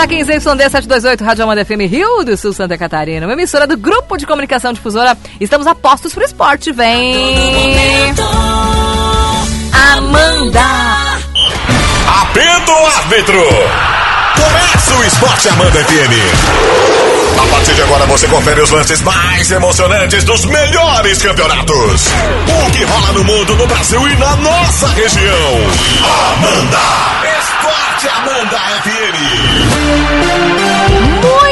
JK15 728, Rádio Amanda FM Rio do Sul, Santa Catarina. Uma emissora do Grupo de Comunicação Difusora. Estamos a postos pro esporte. Vem! Amanda! Apito árbitro! Começa o Esporte Amanda FM. A partir de agora você confere os lances mais emocionantes dos melhores campeonatos. O que rola no mundo, no Brasil e na nossa região. Amanda! Esporte Amanda FM.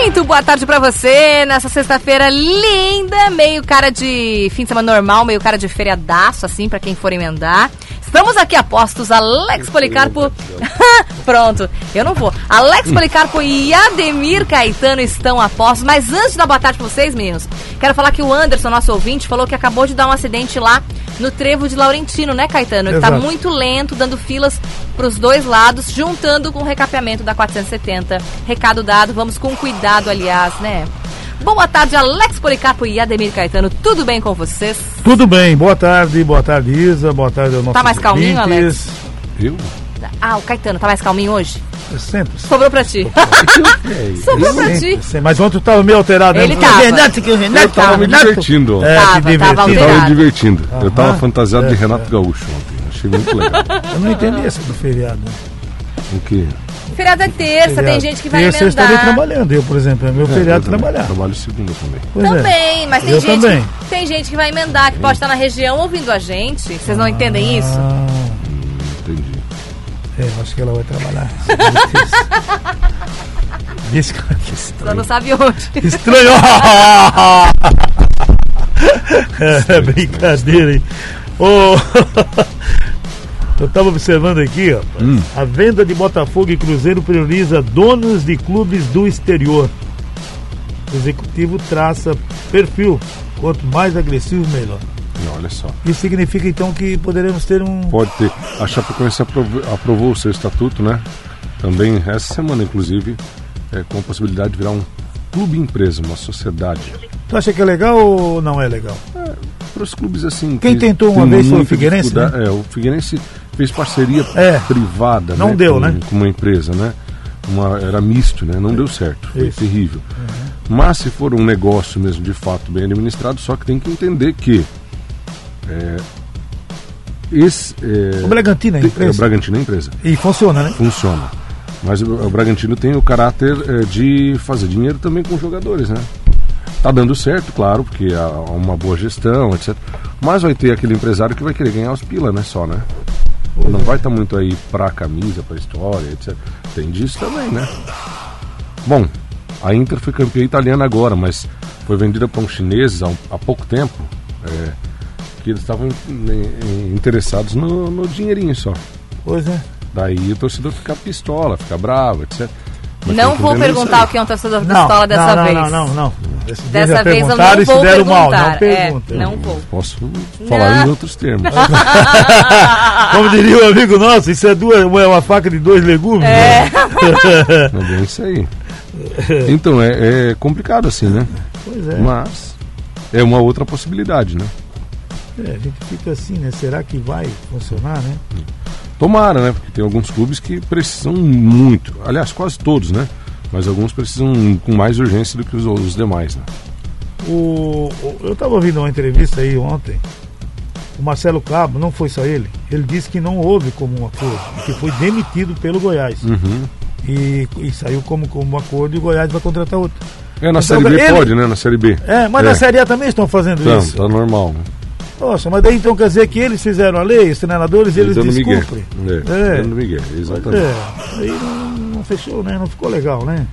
Muito boa tarde pra você nessa sexta-feira linda, meio cara de fim de semana normal, meio cara de feriadaço, assim, pra quem for emendar. Estamos aqui a postos, Alex Policarpo. Pronto, eu não vou. Alex Policarpo e Ademir Caetano estão a postos. Mas antes da boa tarde pra vocês, meninos, quero falar que o Anderson, nosso ouvinte, falou que acabou de dar um acidente lá no trevo de Laurentino, né, Caetano? Ele tá Exato. muito lento, dando filas pros dois lados, juntando com o recapeamento da 470. Recado dado, vamos com cuidado, aliás, né? Boa tarde, Alex Policarpo e Ademir Caetano. Tudo bem com vocês? Tudo bem, boa tarde, boa tarde Isa, boa tarde ao nosso Tá mais calminho, Alex? Eu? Ah, o Caetano, tá mais calminho hoje? Sempre. Sobrou pra ti. Sobrou pra ti. sempre, sempre. Mas ontem tu tava meio alterado, Ele né? tava. Renato, que o Renato Eu tava me divertindo. É, Tava, te tava divertindo. Eu tava me divertindo. Eu tava fantasiado É, de Renato Gaúcho ontem. Achei muito legal. Eu não entendi essa do feriado. O quê? Feriado é terça, tem Feriado. gente que vai Terça eu estarei emendar. trabalhando, eu, por exemplo, é meu É, feriado eu trabalhar. Trabalho segunda também. Pois é. Também, mas tem Eu gente, também. Que, tem gente que vai emendar, que pode estar na região ouvindo a gente. Vocês não entendem isso? É, eu acho que ela vai trabalhar. Isso que que Só não sabe onde. Estranho! é brincadeira, hein? Ô, Eu tava observando aqui, ó. A venda de Botafogo e Cruzeiro prioriza donos de clubes do exterior. O executivo traça perfil. Quanto mais agressivo, melhor. Não, olha só. Isso significa então que poderemos ter um. Pode ter. A Chapecoense aprovou, aprovou o seu estatuto, né? Também essa semana, inclusive, é, com a possibilidade de virar um clube empresa, uma sociedade. Tu acha que é legal ou não é legal? Para os clubes assim. Quem que tentou uma vez foi o Figueirense, né? É, o Figueirense fez parceria É. privada, Não né, deu, com, né? com uma empresa, né? Uma, era misto, né? Não deu certo, foi Isso. terrível. Mas se for um negócio mesmo de fato bem administrado, só que tem que entender que é, esse é, O Bragantino é empresa? o Bragantino é empresa, E funciona, né? funciona. Mas o, o Bragantino tem o caráter é, de fazer dinheiro também com os jogadores, né? Tá dando certo, claro, porque há uma boa gestão, etc. Mas vai ter aquele empresário que vai querer ganhar os pila, né? Só, né? Não vai estar muito aí pra camisa, pra história, etc. Tem disso também, né? Bom, a Inter foi campeã italiana agora, mas foi vendida para uns chineses há, um- há pouco tempo. é, que eles estavam em- interessados no, no dinheirinho só. Pois é. Daí o torcedor fica pistola, fica bravo, etc. Mas Não vou perguntar o que é um torcedor Não, pistola dessa não, não, vez. não, não, não. Dessa vez eu não vou se deram mal. perguntar. Não É, pergunta. não aí. vou. Posso falar Não. em outros termos. Como diria o amigo nosso, isso é duas, uma, uma faca de dois legumes. É. Não é bem isso aí. Então, é, é complicado assim, né? Pois é. Mas é uma outra possibilidade, né? É, A gente fica assim, né? Será que vai funcionar, né? Tomara, né? Porque tem alguns clubes que precisam muito. Aliás, quase todos, né? Mas alguns precisam com mais urgência do que os, os demais, né? O, eu estava ouvindo uma entrevista aí ontem. O Marcelo Cabo, não foi só ele, ele disse que não houve como um acordo, que foi demitido pelo Goiás. Uhum. E, e saiu como, como um acordo e o Goiás vai contratar outro. É, na Então, Série B ele- pode, né? Na Série B. É, mas É. na Série A também estão fazendo Então, isso. tá normal. né? Nossa, mas daí então quer dizer que eles fizeram a lei, os treinadores, eles Dando Miguel. descumprem. É, É. dando Miguel, exatamente. É, aí não, não fechou, né? Não ficou legal, né?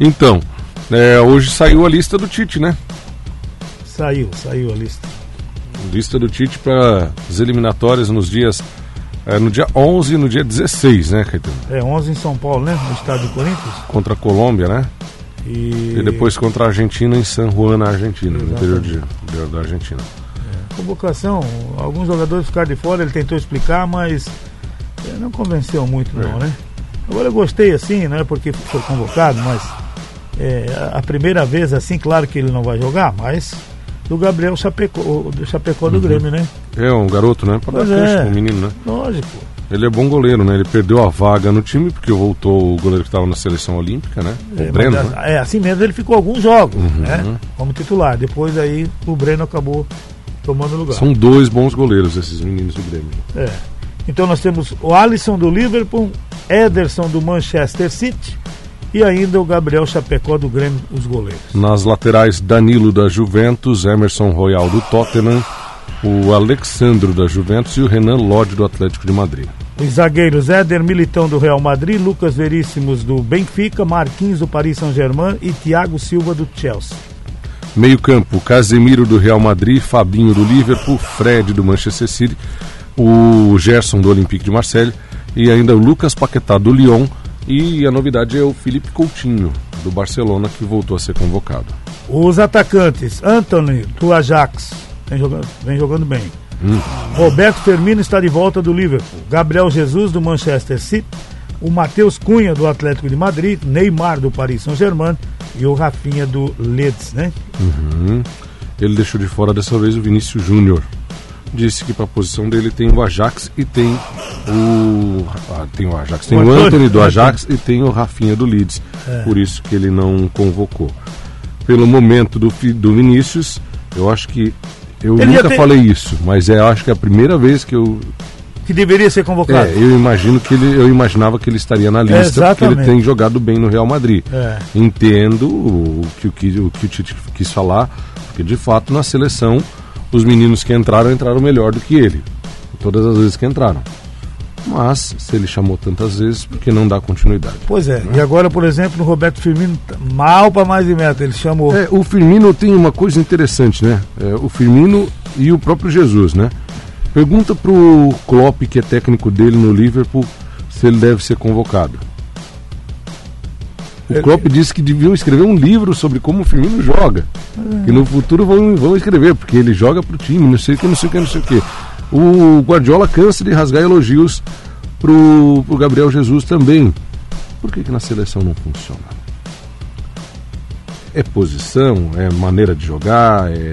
Então, é, hoje saiu a lista do Tite, né? Saiu, saiu a lista. Lista do Tite para as eliminatórias nos dias. é, no dia 11 e no dia 16, né, Caetano? É 11 em São Paulo, né? No estado de Corinthians. Contra a Colômbia, né? E, E depois contra a Argentina em San Juan, na Argentina, no interior de, da Argentina. Convocação, alguns jogadores ficaram de fora, ele tentou explicar, mas é, não convenceu muito não, É. né? Agora eu gostei assim, não é porque foi convocado, mas é, a- primeira vez assim, claro que ele não vai jogar, mas do Gabriel Chapecó, do Chapecó do Grêmio, né? É um garoto, né? Para dar Pois é. cancha com o menino, né? Lógico. Ele é bom goleiro, né? Ele perdeu a vaga no time porque voltou o goleiro que estava na seleção olímpica, né? O É, Breno. mas, né? é, assim mesmo ele ficou alguns jogos, Uhum. né? Como titular. Depois aí o Breno acabou tomando lugar. São dois bons goleiros esses meninos do Grêmio. É. Então nós temos o Alisson do Liverpool, Ederson do Manchester City e ainda o Gabriel Chapecó do Grêmio, os goleiros. Nas laterais, Danilo da Juventus, Emerson Royal do Tottenham, o Alexandro da Juventus e o Renan Lodge do Atlético de Madrid. Os zagueiros Éder Militão do Real Madrid, Lucas Veríssimos do Benfica, Marquinhos do Paris Saint-Germain e Thiago Silva do Chelsea. Meio campo, Casemiro do Real Madrid, Fabinho do Liverpool, Fred do Manchester City, o Gerson do Olympique de Marseille e ainda o Lucas Paquetá do Lyon e a novidade é o Felipe Coutinho do Barcelona que voltou a ser convocado. Os atacantes, Anthony do Ajax, vem jogando, vem jogando bem. Roberto Firmino está de volta do Liverpool. Gabriel Jesus do Manchester City. O Matheus Cunha do Atlético de Madrid. Neymar do Paris Saint-Germain. E o Rafinha do Leeds, né? Uhum. Ele deixou de fora dessa vez o Vinícius Júnior. Disse que para a posição dele tem o Ajax e tem o. ah, tem o Ajax, tem O o Antônio. Anthony do Ajax e tem o Rafinha do Leeds. Por isso que ele não convocou. Pelo momento do, do Vinícius, eu acho que. Eu Ele nunca tem- falei isso, mas é, acho que é a primeira vez que eu. Que deveria ser convocado. É, eu imagino que ele. Eu imaginava que ele estaria na lista, porque ele tem jogado bem no Real Madrid. É. Entendo o que, o que o que o Tite quis falar, porque de fato na seleção os meninos que entraram entraram melhor do que ele. Todas as vezes que entraram. Mas, se ele chamou tantas vezes, por que não dá continuidade? Pois é. E agora, por exemplo, no Roberto Firmino, mal para mais de meta. Ele chamou. É, o Firmino tem uma coisa interessante, né? É, o Firmino e o próprio Jesus, né? Pergunta pro Klopp, que é técnico dele no Liverpool, se ele deve ser convocado. O Klopp disse que deviam escrever um livro sobre como o Firmino joga. Que no futuro vão, vão escrever, porque ele joga pro time, não sei o que, não sei o que, não sei o que. O Guardiola cansa de rasgar elogios pro, pro Gabriel Jesus também. Por que, que na seleção não funciona? É posição, é maneira de jogar, é.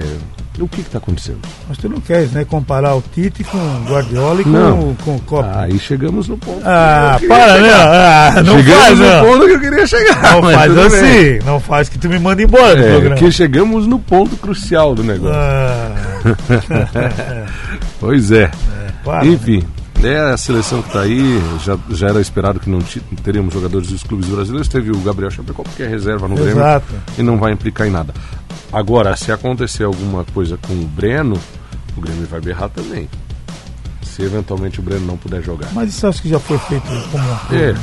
O que está acontecendo? Mas tu não queres, né? Comparar o Tite com o Guardiola e com, Não. com o Klopp. Ah, aí chegamos no ponto. Ah, que para, né? Ah, não chegamos faz, no não. ponto que eu queria chegar. Não faz tudo bem. assim. Não faz que tu me manda embora do É, programa. que chegamos no ponto crucial do negócio. Ah, Pois é. para. Enfim, é a seleção que está aí. Já, já era esperado que não teríamos jogadores dos clubes brasileiros. Teve o Gabriel Chapecó, porque é reserva no Grêmio Exato. e não vai implicar em nada. Agora, se acontecer alguma coisa com o Breno, o Grêmio vai berrar também. Se eventualmente o Breno não puder jogar. Mas isso acho que já foi feito como uma É, coisa.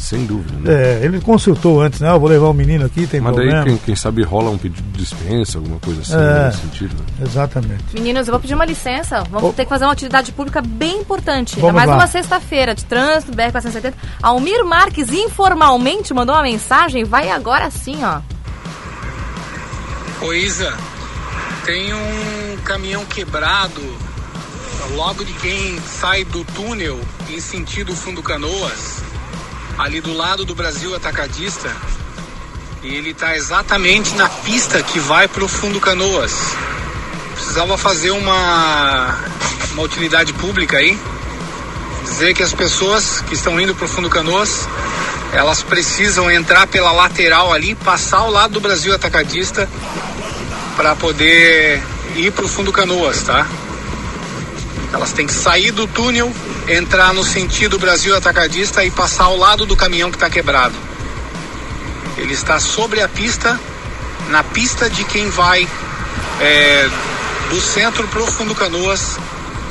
Sem dúvida. Né? É, ele consultou antes, né? Eu vou levar o menino aqui, tem Mas daí, problema. quem, quem sabe rola um pedido de dispensa, alguma coisa assim, É. nesse sentido. né? Exatamente. Meninos, eu vou pedir uma licença. Vamos Oh. ter que fazer uma utilidade pública bem importante. Ainda Vamos mais lá. numa sexta-feira de trânsito, BR-470. Almir Marques informalmente mandou uma mensagem. Vai agora sim, ó. Ô Isa, tem um caminhão quebrado logo de quem sai do túnel em sentido Fundo Canoas, ali do lado do Brasil Atacadista. E ele está exatamente na pista que vai para o Fundo Canoas. Precisava fazer uma, uma utilidade pública aí. Dizer que as pessoas que estão indo para o Fundo Canoas elas precisam entrar pela lateral ali, passar ao lado do Brasil Atacadista para poder ir para o fundo Canoas, tá? Elas têm que sair do túnel, entrar no sentido Brasil Atacadista e passar ao lado do caminhão que está quebrado. Ele está sobre a pista, na pista de quem vai é, do centro para o fundo Canoas,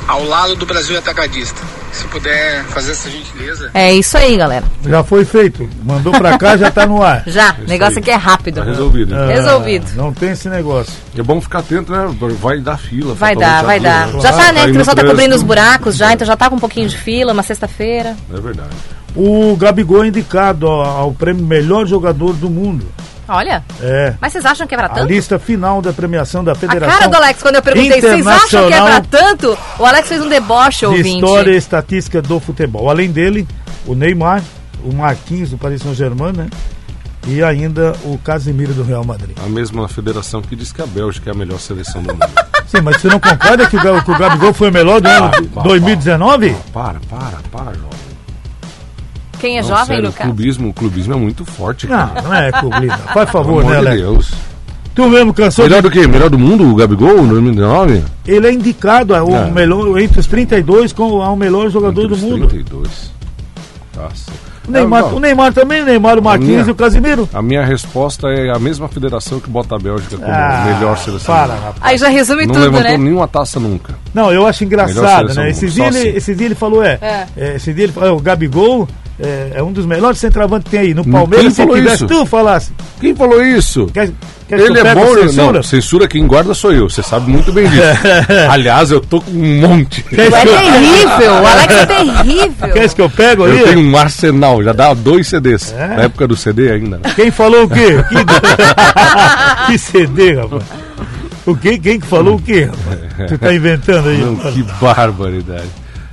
ao lado do Brasil Atacadista. Se puder fazer essa gentileza. É isso aí, galera. Já foi feito. Mandou pra cá, já tá no ar. Já. O negócio aí. aqui é rápido. Tá resolvido. então. Ah, Resolvido. Não tem esse negócio. É bom ficar atento, né? Vai dar fila. Vai dar, vai dar. fila, Já tá, né? Aí O pessoal tá cobrindo os buracos já, então já tá com um pouquinho de fila, uma sexta-feira. É verdade. O Gabigol é indicado ao prêmio Melhor Jogador do Mundo. Olha, É. mas vocês acham que é pra A tanto? lista final da premiação da A Federação cara do Alex, quando eu perguntei, vocês acham que é pra Internacional tanto? O Alex fez um deboche, de ouvinte. História e Estatística do Futebol. Além dele, o Neymar, o Marquinhos do Paris Saint-Germain, né? E ainda o Casemiro do Real Madrid. A mesma federação que diz que a Bélgica é a melhor seleção do mundo. Sim, mas você não concorda que o, que o Gabigol foi o melhor do ano de pá, 2019? Para, para, para, jovem. Quem é Não, jovem, sério, o Lucas? clubismo, o clubismo é muito forte, Não, cara. não é clubista. Faz favor, né, Alex? Deus. Tu mesmo cansou Melhor de... do que? Melhor do mundo, o Gabigol, no 2019? Ele é indicado ao É. melhor, entre os 32 como ao melhor jogador Entre do os mundo. 32. Nossa. O Neymar, É, não, o Neymar também, o Neymar, o Marquinhos minha- e o Casimiro. A minha resposta é a mesma federação que bota a Bélgica como Ah, melhor seleção. Para, rapaz. Aí já resume Não tudo, levantou né? nenhuma taça nunca. Não, eu acho engraçado, né? Esse dia, ele, assim. esse dia ele falou, é, É. é, esse dia ele falou, é, o Gabigol é, é um dos melhores centroavantes que tem aí. No Palmeiras, Quem se falou tivesse isso? tu falasse, Quem falou isso? quer, quer que Ele é bom, censura? censura? não. Censura quem guarda sou eu. Você sabe muito bem disso. Aliás, eu tô com um monte. É terrível, o Alex é terrível. Quer que eu pego aí? Eu tenho um arsenal, já dá dois CDs. É? Na época do CD ainda. né? Quem falou o quê? Que, que CD, rapaz? O quê? Quem que falou o quê, rapaz? Tu tá inventando aí? Não, que barbaridade.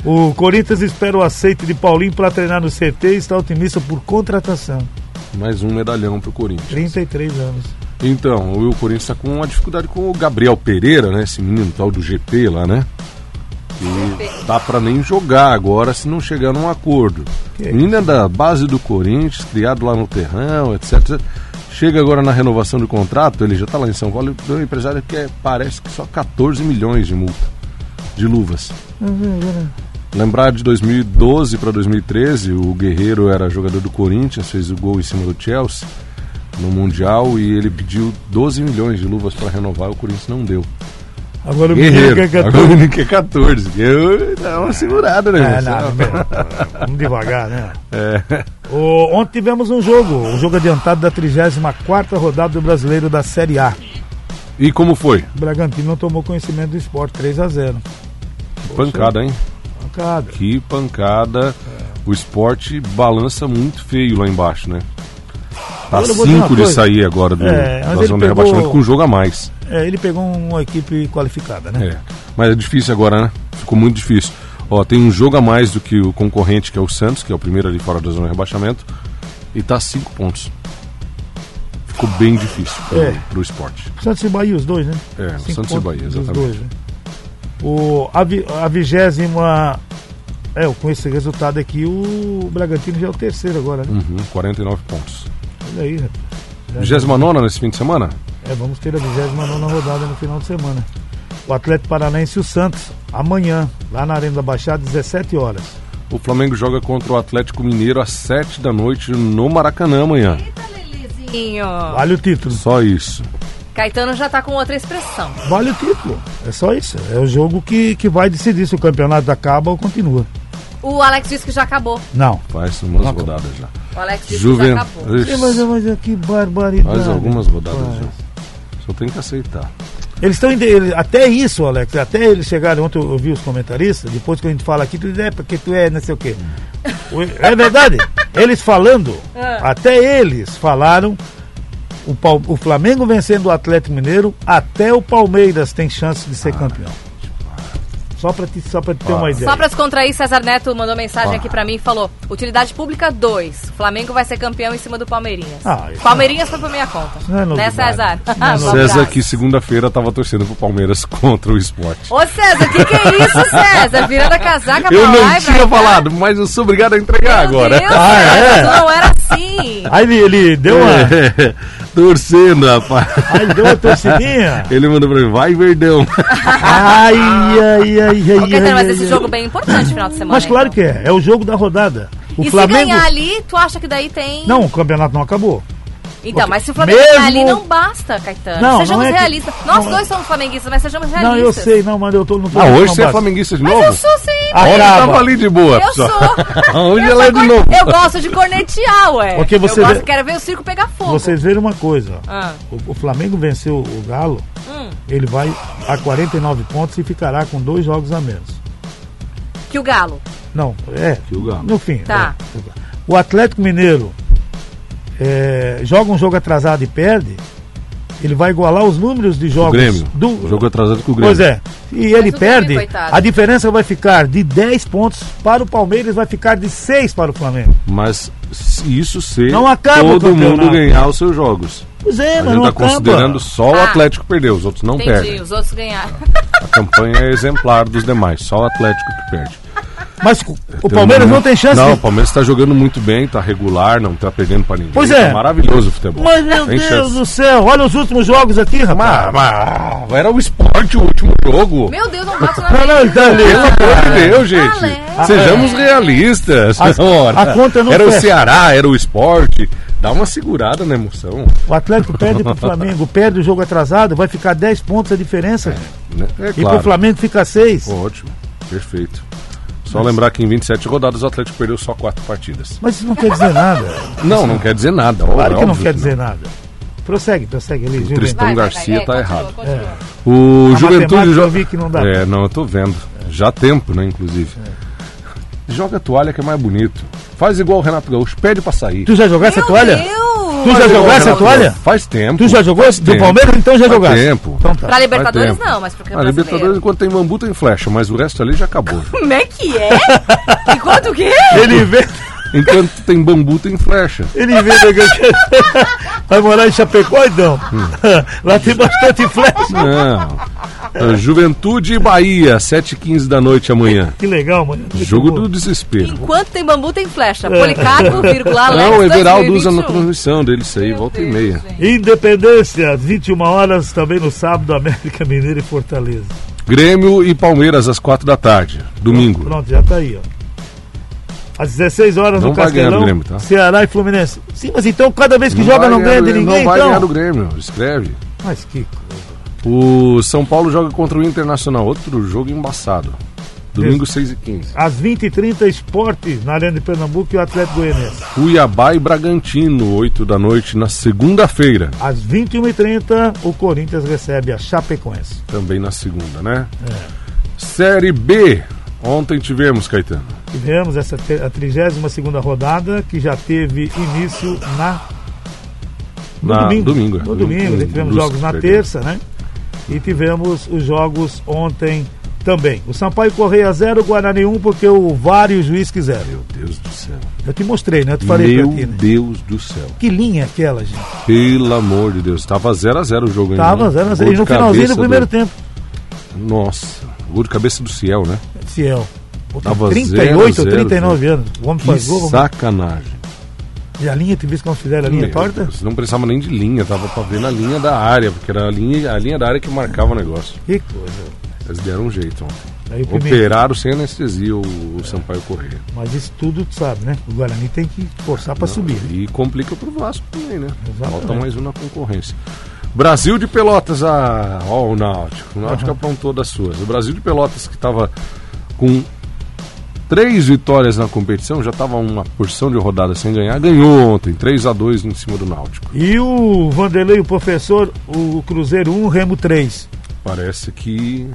O Corinthians espera o aceite de Paulinho para treinar no CT e está otimista por contratação. Mais um medalhão pro Corinthians. 33 anos. Então, o Corinthians está com uma dificuldade com o Gabriel Pereira, né? Esse menino tal do GP lá, né? Que dá pra nem jogar agora se não chegar num acordo. Que menino é da base do Corinthians, criado lá no terrão, etc. Chega agora na renovação do contrato, ele já tá lá em São Paulo, e o empresário quer, parece que só 14 milhões de multa de luvas. Lembrar de 2012 para 2013, o Guerreiro era jogador do Corinthians, fez o gol em cima do Chelsea no Mundial e ele pediu 12 milhões de luvas para renovar, o Corinthians não deu. Agora o Guerreiro, quer que agora o menino quer 14. Eu, dá uma segurada, né? É, nada, vamos devagar, né? É. O- ontem tivemos um jogo, o jogo adiantado da 34ª rodada do Brasileiro da Série A. E como foi? O Bragantino não tomou conhecimento do esporte, 3 a 0 Pancada, hein? Pancada. Que pancada. O esporte balança muito feio lá embaixo, né? Tá Agora eu vou dizer uma 5 de sair agora do, É, da zona de pegou- rebaixamento com um jogo a mais. É, ele pegou uma equipe qualificada, né? É. Mas é difícil agora, né? Ficou muito difícil. Ó, tem um jogo a mais do que o concorrente, que é o Santos, que é o primeiro ali fora da zona de rebaixamento. E tá 5 pontos. Ficou bem difícil pro, É. pro esporte. Santos e Bahia, os dois, né? É, Cinco Santos e Bahia, exatamente. dois, né? O, a, a vigésima. É, com esse resultado aqui, o Bragantino já é o terceiro agora, né? Uhum, 49 pontos. Olha aí, rapaz. Já- 29 nesse fim de semana? É, vamos ter a 29 rodada no final de semana. O Atlético Paranaense e o Santos, amanhã, lá na Arena da Baixada, 17 horas. O Flamengo joga contra o Atlético Mineiro às 7 da noite no Maracanã amanhã. Lelezinho. Vale o título. Só isso. Caetano já tá com outra expressão. Vale o título. É só isso. É o jogo que, que vai decidir se o campeonato acaba ou continua. O Alex disse que já acabou. Não. Faz umas Não, rodadas já. O Alex disse que Juven... já acabou. Ixi, mas, mas que barbaridade. Faz algumas rodadas rapaz. já. Só tem que aceitar. Eles estão ele, até isso, Alex, até eles chegaram ontem eu ouvi os comentaristas, depois que a gente fala aqui, tu diz, é porque tu é não sei o quê. É verdade. Eles falando, Ah. até eles falaram o, Pal- o Flamengo vencendo o Atlético Mineiro, até o Palmeiras tem chance de ser campeão. Só pra te, só pra te ter uma ideia. Só pra descontrair, César Neto mandou mensagem aqui pra mim e falou: Utilidade pública 2. Flamengo vai ser campeão em cima do Palmeirinhas. Ah, isso Palmeirinhas foi por minha conta. não é né. César? Não é. César que segunda-feira tava torcendo pro Palmeiras contra o esporte. Ô César, o que, que é isso, César? Virando a casaca Eu pra não lá pra tinha cá. falado, mas eu sou obrigado a entregar Meu agora. Deus, Ah, é? Não era assim. Aí ele, ele deu uma. É, torcendo, rapaz. Aí ele deu uma torcidinha. Ele mandou pra mim, vai Verdão. Ai, ai, ai, ai, Ô, ai, Caetano, mas ai, esse ai. jogo é bem importante final de semana. Mas claro então. que é, é o jogo da rodada. O e Flamengo. se ganhar ali, tu acha que daí tem. Não, o campeonato não acabou. Então, mas se o Flamengo Mesmo- ganhar ali, não basta, Caetano. Não, sejamos não é que- realistas. Nós não- dois somos flamenguistas, mas sejamos Não, realistas. eu sei, não, mas eu tô no Ah, hoje você é flamenguista de Mas novo? eu sou sim. Ah, Acaba. tava ali de boa. Eu sou. Hoje eu ela é de novo. Eu gosto de cornetear, ué. Porque você eu gosto, vê- quero ver o circo pegar fogo. Vocês viram uma coisa, ó. Ah. o, o Flamengo venceu o Galo, Hum. ele vai a 49 pontos e ficará com dois jogos a menos. Que o Galo. Não, é, Que o Galo. no fim. Tá. é. O Atlético Mineiro é, joga um jogo atrasado e perde, ele vai igualar os números de O jogos Grêmio. do, Jogo atrasado com o Grêmio. Pois é. E ele o Grêmio, perde, coitado. a diferença vai ficar de 10 pontos para o Palmeiras, vai ficar de 6 para o Flamengo. Mas se isso ser Não acaba o todo mundo ganhar os seus jogos. Pois é, A mas gente não tá acaba. considerando só o Ah. Atlético perder, os outros não Entendi, perdem. os outros ganharam. A campanha é exemplar dos demais, só o Atlético que perde. Mas o Palmeiras não tem chance. Não, o Palmeiras está jogando muito bem, tá regular, não tá perdendo pra ninguém. Pois é. Tá maravilhoso o futebol. Mas meu Tem Deus chance. do céu, olha os últimos jogos aqui, rapaz. Mas, mas era o esporte o último jogo. Meu Deus, não bate na Não, não, tá ali. Pelo amor de Deus, gente. Sejamos realistas. A- a conta não era o fecha. Ceará, era o esporte. Dá uma segurada na emoção. O Atlético perde pro Flamengo, perde o jogo atrasado, vai ficar 10 pontos a diferença. né? É E claro. pro Flamengo fica 6. Ótimo, perfeito. Só lembrar que em 27 rodadas o Atlético perdeu só quatro partidas. Mas isso não quer dizer nada. Não, não quer dizer nada. Claro que não quer dizer nada. Prossegue, prossegue ali, Juventude. Tristão Garcia tá continua, errado. continua. O A Juventude matemática jo- eu vi que não dá. É, não, eu tô vendo. Já há tempo, né, inclusive. É. Joga a toalha que é mais bonito. Faz igual o Renato Gaúcho, pede pra sair. Tu já jogasse a Meu toalha? Deus! Tu já jogou essa toalha? Faz tempo. Tu já jogou Faz do. Palmeiras? Então já Faz jogasse. tempo. Então tá. Pra Libertadores não, mas pro A Campeonato Libertadores, Brasileiro. enquanto tem bambu, tem flecha, mas o resto ali já acabou. Como é que é? Enquanto o quê? Ele vê, Enquanto tem bambu, tem flecha. ele vê Vai morar em Chapecó, então? Lá tem bastante flecha. Não. Ah, Juventude e Bahia, 7h15 da noite amanhã. Que legal, mano. Jogo do desespero. Enquanto tem bambu, tem flecha. Policarpo, vírgula, Alex, Não, o Everaldo 2021. usa na transmissão dele isso aí, volta e meia. Independência, às 21 horas, também no sábado, América Mineira e Fortaleza. Grêmio e Palmeiras às 4 da tarde, domingo. Pronto, já tá aí, ó. Às 16 horas Não no Castelão, Grêmio, tá? Ceará e Fluminense. Sim, mas então cada vez que joga vai não ganha de ninguém, Não vai ganhar do então. Grêmio, escreve. Mas que O São Paulo joga contra o Internacional, outro jogo embaçado. Domingo 6 e 15 Às 20h30, Esporte, na Arena de Pernambuco e o Atlético Goianiense. Cuiabá e Bragantino, 8 da noite na segunda-feira. Às 21h30, o Corinthians recebe a Chapecoense. Também na segunda, né? É. Série B. Ontem tivemos, Caetano. Tivemos essa a 32ª rodada, que já teve início na... No Na- domingo. domingo. No domingo, Domingo, tivemos jogos na perdeu. terça, né? E tivemos os jogos ontem também. O Sampaio Correia 0, Guarani 1, porque o VAR e o juiz quiseram. Meu Deus do céu. Eu te mostrei, né? Eu te falei Meu pra ti, né? Deus do céu. Que linha aquela, gente? Pelo amor de Deus. Tava 0x0 o jogo ainda. Tava né? 0 a 0 Gol E de no finalzinho do primeiro do- tempo. Nossa. Gol de cabeça do Ciel, né? Ciel. Pô, tem Tava 38 ou 0 a 0, 39 anos. O homem faz gol. vamos- sacanagem. E a linha, tu viste como fizeram a linha torta? Deus, Não precisava nem de linha, tava pra ver na linha da área, porque era a linha, a linha da área que marcava o negócio. Que coisa. Eles deram um jeito ontem. Aí primeiro- Operaram sem anestesia o, o Sampaio Correia. Mas isso tudo tu sabe, né? O Guarani tem que forçar pra subir. E complica pro Vasco também, né? Exatamente. Falta mais um na concorrência. Brasil de Pelotas, ah, ó o Náutico. O Náutico aprontou das suas. O Brasil de Pelotas que estava com três vitórias na competição, já estava uma porção de rodadas sem ganhar, ganhou ontem, 3 a 2 em cima do Náutico. E o Vanderlei, o professor, o Cruzeiro 1, Remo 3. Parece que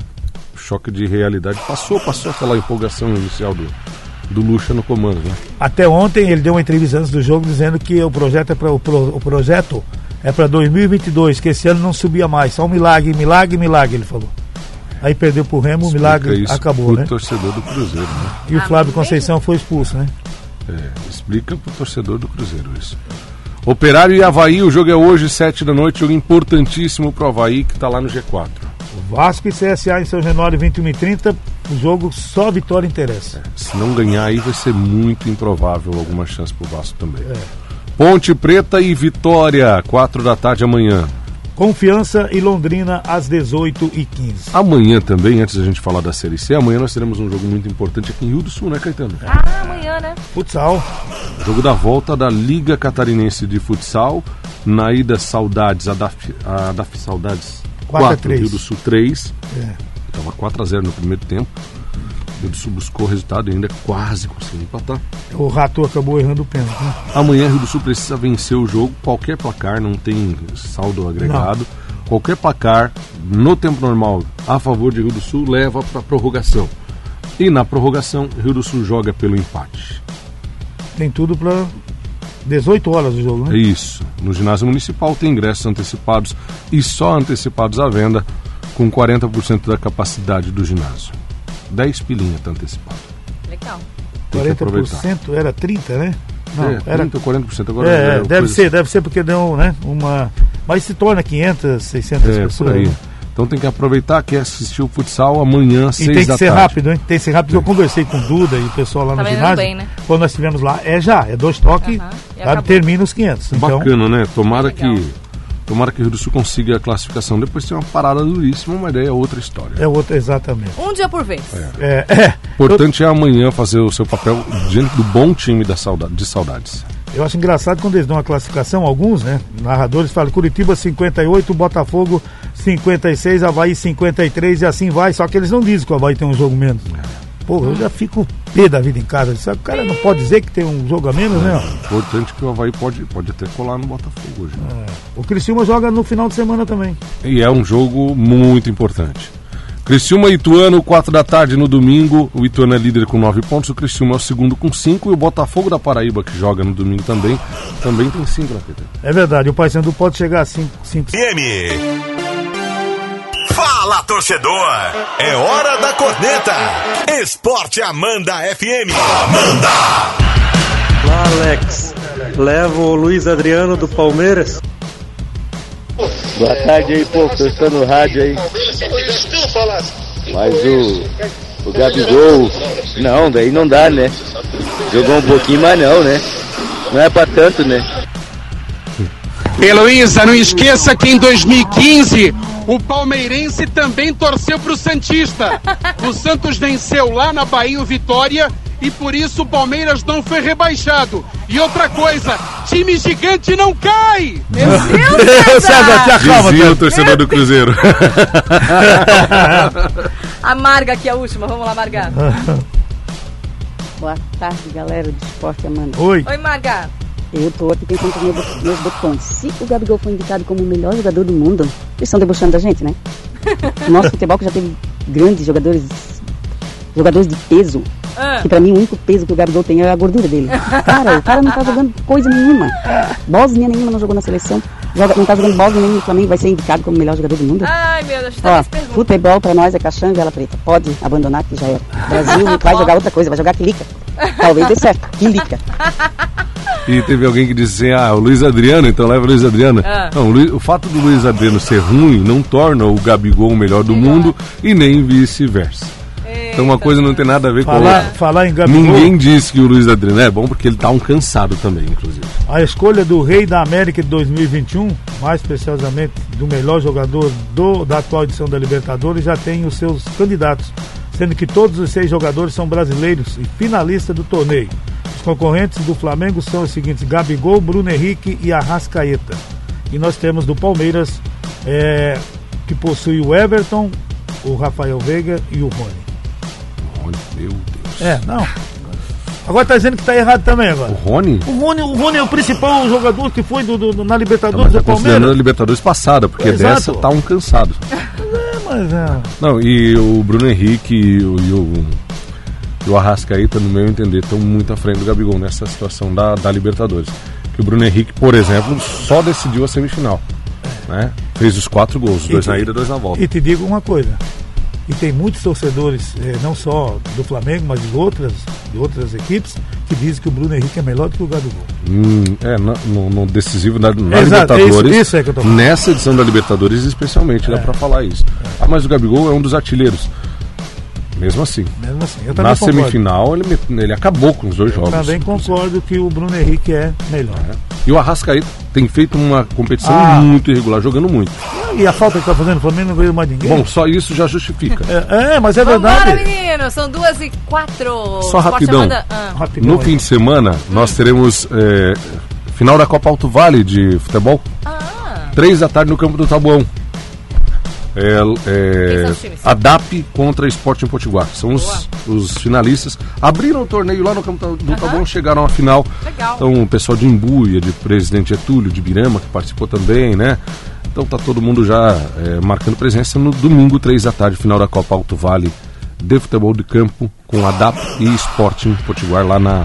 o choque de realidade passou, passou aquela empolgação inicial do, do Lucha no comando, né? Até ontem ele deu uma entrevista antes do jogo dizendo que o projeto é para o, pro- o projeto é para 2022, que esse ano não subia mais, só um milagre, milagre, milagre, ele falou. Aí perdeu pro Remo, o milagre isso acabou, pro né? torcedor do Cruzeiro, né? E o Ah, Flávio Conceição foi expulso, né? É, explica pro torcedor do Cruzeiro isso. Operário e Havaí, o jogo é hoje, 7 da noite, jogo importantíssimo pro Havaí que tá lá no G4. Vasco e CSA em São Januário 21 e 30, o jogo só vitória interessa. Se não ganhar aí vai ser muito improvável alguma chance pro Vasco também. É. Ponte Preta e Vitória, 4 da tarde amanhã. Confiança e Londrina às 18 e 15. Amanhã também, antes da gente falar da Série C, amanhã nós teremos um jogo muito importante aqui em Rio do Sul, né, Caetano? Ah, amanhã, né? Futsal, Jogo da volta da Liga Catarinense de Futsal. Na ida Saudades, a DAF, a DAF Saudades 4 a 4, 3. Rio do Sul 3. É. Tava 4 a 0 no primeiro tempo. Rio do Sul buscou o resultado e ainda quase conseguiu empatar. o Rato acabou errando o pênalti. Né? Amanhã Rio do Sul precisa vencer o jogo, qualquer placar, não tem saldo agregado. Qualquer placar no tempo normal a favor de Rio do Sul leva para prorrogação. E na prorrogação, Rio do Sul joga pelo empate. Tem tudo para 18 horas o jogo, É né? isso. No ginásio municipal tem ingressos antecipados e só antecipados à venda com 40% da capacidade do ginásio. 10 pilinha tá antecipado. Legal. Tem que aproveitar. 40% era 30, né? Não, é, era 30 ou 40% agora. É, é deve coisa- ser, deve ser porque deu, né, uma... Mas se torna 500, 600 É, pessoas. por aí. né? Então tem que aproveitar que assistir o futsal amanhã, às E 6 tem que da ser tarde. rápido, hein? Tem que ser rápido. Eu conversei com o Duda e o pessoal lá Tá no ginásio. bem, né? Quando nós estivemos lá, é já, é dois toques, e acabou. termina os 500. Então, Bacana, né? Tomara Legal. que tomara que o Rio do Sul consiga a classificação. Depois tem uma parada duríssima, mas daí é outra história. é outro, exatamente. Um dia por vez. É, é. O importante é amanhã fazer o seu papel diante do bom time da saudade, de saudades. Eu acho engraçado quando eles dão a classificação, alguns, né? Narradores falam Curitiba 58, Botafogo 56, Havaí 53 e assim vai. Só que eles não dizem que o Havaí tem um jogo menos. Pô, eu já fico pé da vida em casa. Sabe? O cara não pode dizer que tem um jogo a menos, né? Importante que o Havaí pode, pode até colar no Botafogo hoje. né? O Criciúma joga no final de semana também. E é um jogo muito importante. Criciúma e Ituano, 4 da tarde no domingo. O Ituano é líder com 9 pontos, o Criciúma é o segundo com 5 e o Botafogo da Paraíba, que joga no domingo também, também tem 5 na PT. É verdade, o Paysandu pode chegar a 5. FM. Fala, torcedor! É hora da corneta! Esporte Amanda FM. Amanda! Lá, Alex. Leva o Luiz Adriano do Palmeiras. Boa tarde aí, pô, tô escutando no rádio aí. Mas o, o Gabigol, não, daí não dá, né? Jogou um pouquinho, mas não, né? Não é pra tanto, né? Heloísa, não esqueça que em 2015 o palmeirense também torceu pro Santista. O Santos venceu lá na Bahia o Vitória e por isso o Palmeiras não foi rebaixado. E outra coisa, time gigante não cai! Meu Deus, César! te acalma, Dizia o torcedor do Cruzeiro. Amarga aqui a última. Vamos lá, Marga. Boa tarde, galera do Esporte Amanda. Oi. Oi, Marga. Eu tô aqui pensando com meus, meus botões. Se o Gabigol foi indicado como o melhor jogador do mundo, eles estão debochando da gente, né? O nosso futebol que já teve grandes jogadores, jogadores de peso. Ah. Que pra mim o único peso que o Gabigol tem é a gordura dele. Cara, o cara não tá jogando coisa nenhuma. Bósnia nenhuma não jogou na seleção. Joga, não tá jogando Bósnia nenhuma no Flamengo, vai ser indicado como o melhor jogador do mundo. Ai, meu Deus, Ó, tá perguntas. futebol pra nós é caixão e vela preta. Pode abandonar que já era. Brasil vai jogar outra coisa, vai jogar quilica. Talvez dê certo, quilica. E teve alguém que disse assim: ah, o Luiz Adriano, então leva o Luiz Adriano. Ah. Não, o, fato do Luiz Adriano ser ruim não torna o Gabigol o melhor do mundo e nem vice-versa. Então uma coisa não tem nada a ver com a Falar, outra. falar em Gabigol, Ninguém disse que o Luiz Adriano é bom porque ele tá um cansado também, inclusive. a escolha do Rei da América de 2021, mais precisamente do melhor jogador do, da atual edição da Libertadores, já tem os seus candidatos, sendo que todos os seis jogadores são brasileiros e finalistas do torneio. Concorrentes do Flamengo são os seguintes: Gabigol, Bruno Henrique e Arrascaeta. E nós temos do Palmeiras, é, que possui o Everton, o Rafael Veiga e o Rony. Olha, meu Deus. É, não. Agora tá dizendo que tá errado também O agora. Rony? O Rony, o Rony é o principal jogador que foi do, do- na Libertadores mas tá do Palmeiras. Libertadores passada, porque Exato. dessa tá um cansado. É, mas é. Não, e o Bruno Henrique e o, e o, e o Arrascaeta, no meu entender, estão muito à frente do Gabigol nessa situação da, da Libertadores. Que o Bruno Henrique, por exemplo, só decidiu a semifinal. Né? Fez os quatro gols, dois E- na ida, dois na volta. E te digo uma coisa. E tem muitos torcedores, eh, não só do Flamengo, mas de outras, de outras equipes, que dizem que o Bruno Henrique é melhor do que o Gabigol. Hum, é, no, no decisivo na, na Exato, Libertadores. isso- isso é. Nessa edição da Libertadores, especialmente, dá pra falar isso. Ah, mas o Gabigol é um dos artilheiros. Mesmo assim. Mesmo assim, eu Na concordo. semifinal, ele, me- ele acabou com os dois Eu jogos. também concordo que o Bruno Henrique é melhor. E o Arrascaeta tem feito uma competição Ah. muito irregular, jogando muito. E a falta que tá fazendo o Flamengo não veio mais ninguém. Bom, só isso já justifica. é, é, mas é Vambora, verdade. menino. São duas e quatro. Só rapidão. Ah. Rapidão No aí. fim de semana, nós teremos é, final da Copa Alto Vale de futebol. Ah. Três da tarde no campo do Tabuão. É, é, são os times? a DAP contra Esporte em Potiguar. São os, os finalistas. Abriram o torneio lá no campo do Tabuão, chegaram à final. Legal. Então o pessoal de Imbuia, de Presidente Getúlio, de Birama, que participou também, né? Então tá todo mundo já é, marcando presença no domingo, três da tarde, final da Copa Alto Vale de futebol de campo com a DAP e Sporting Potiguar lá na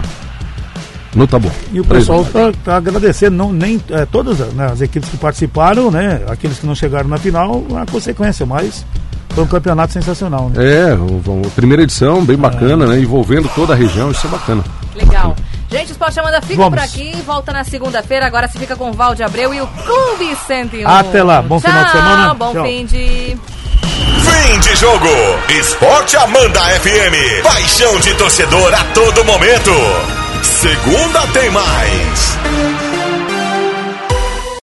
no Tabuão. E o pessoal está agradecendo, não, nem é, todas né, as equipes que participaram, né? Aqueles que não chegaram na final, a consequência, mas foi um campeonato sensacional, né? É, o- a primeira edição, bem bacana, né? Envolvendo toda a região, isso é bacana. Legal. Gente, o Esporte Amanda fica Vamos. por aqui. Volta na segunda-feira. Agora se fica com o Valde Abreu e o Clube 101. Até lá. Bom final de Tchau, semana. Bom Tchau. fim de. Fim de jogo. Esporte Amanda FM. Paixão de torcedor a todo momento. Segunda tem mais.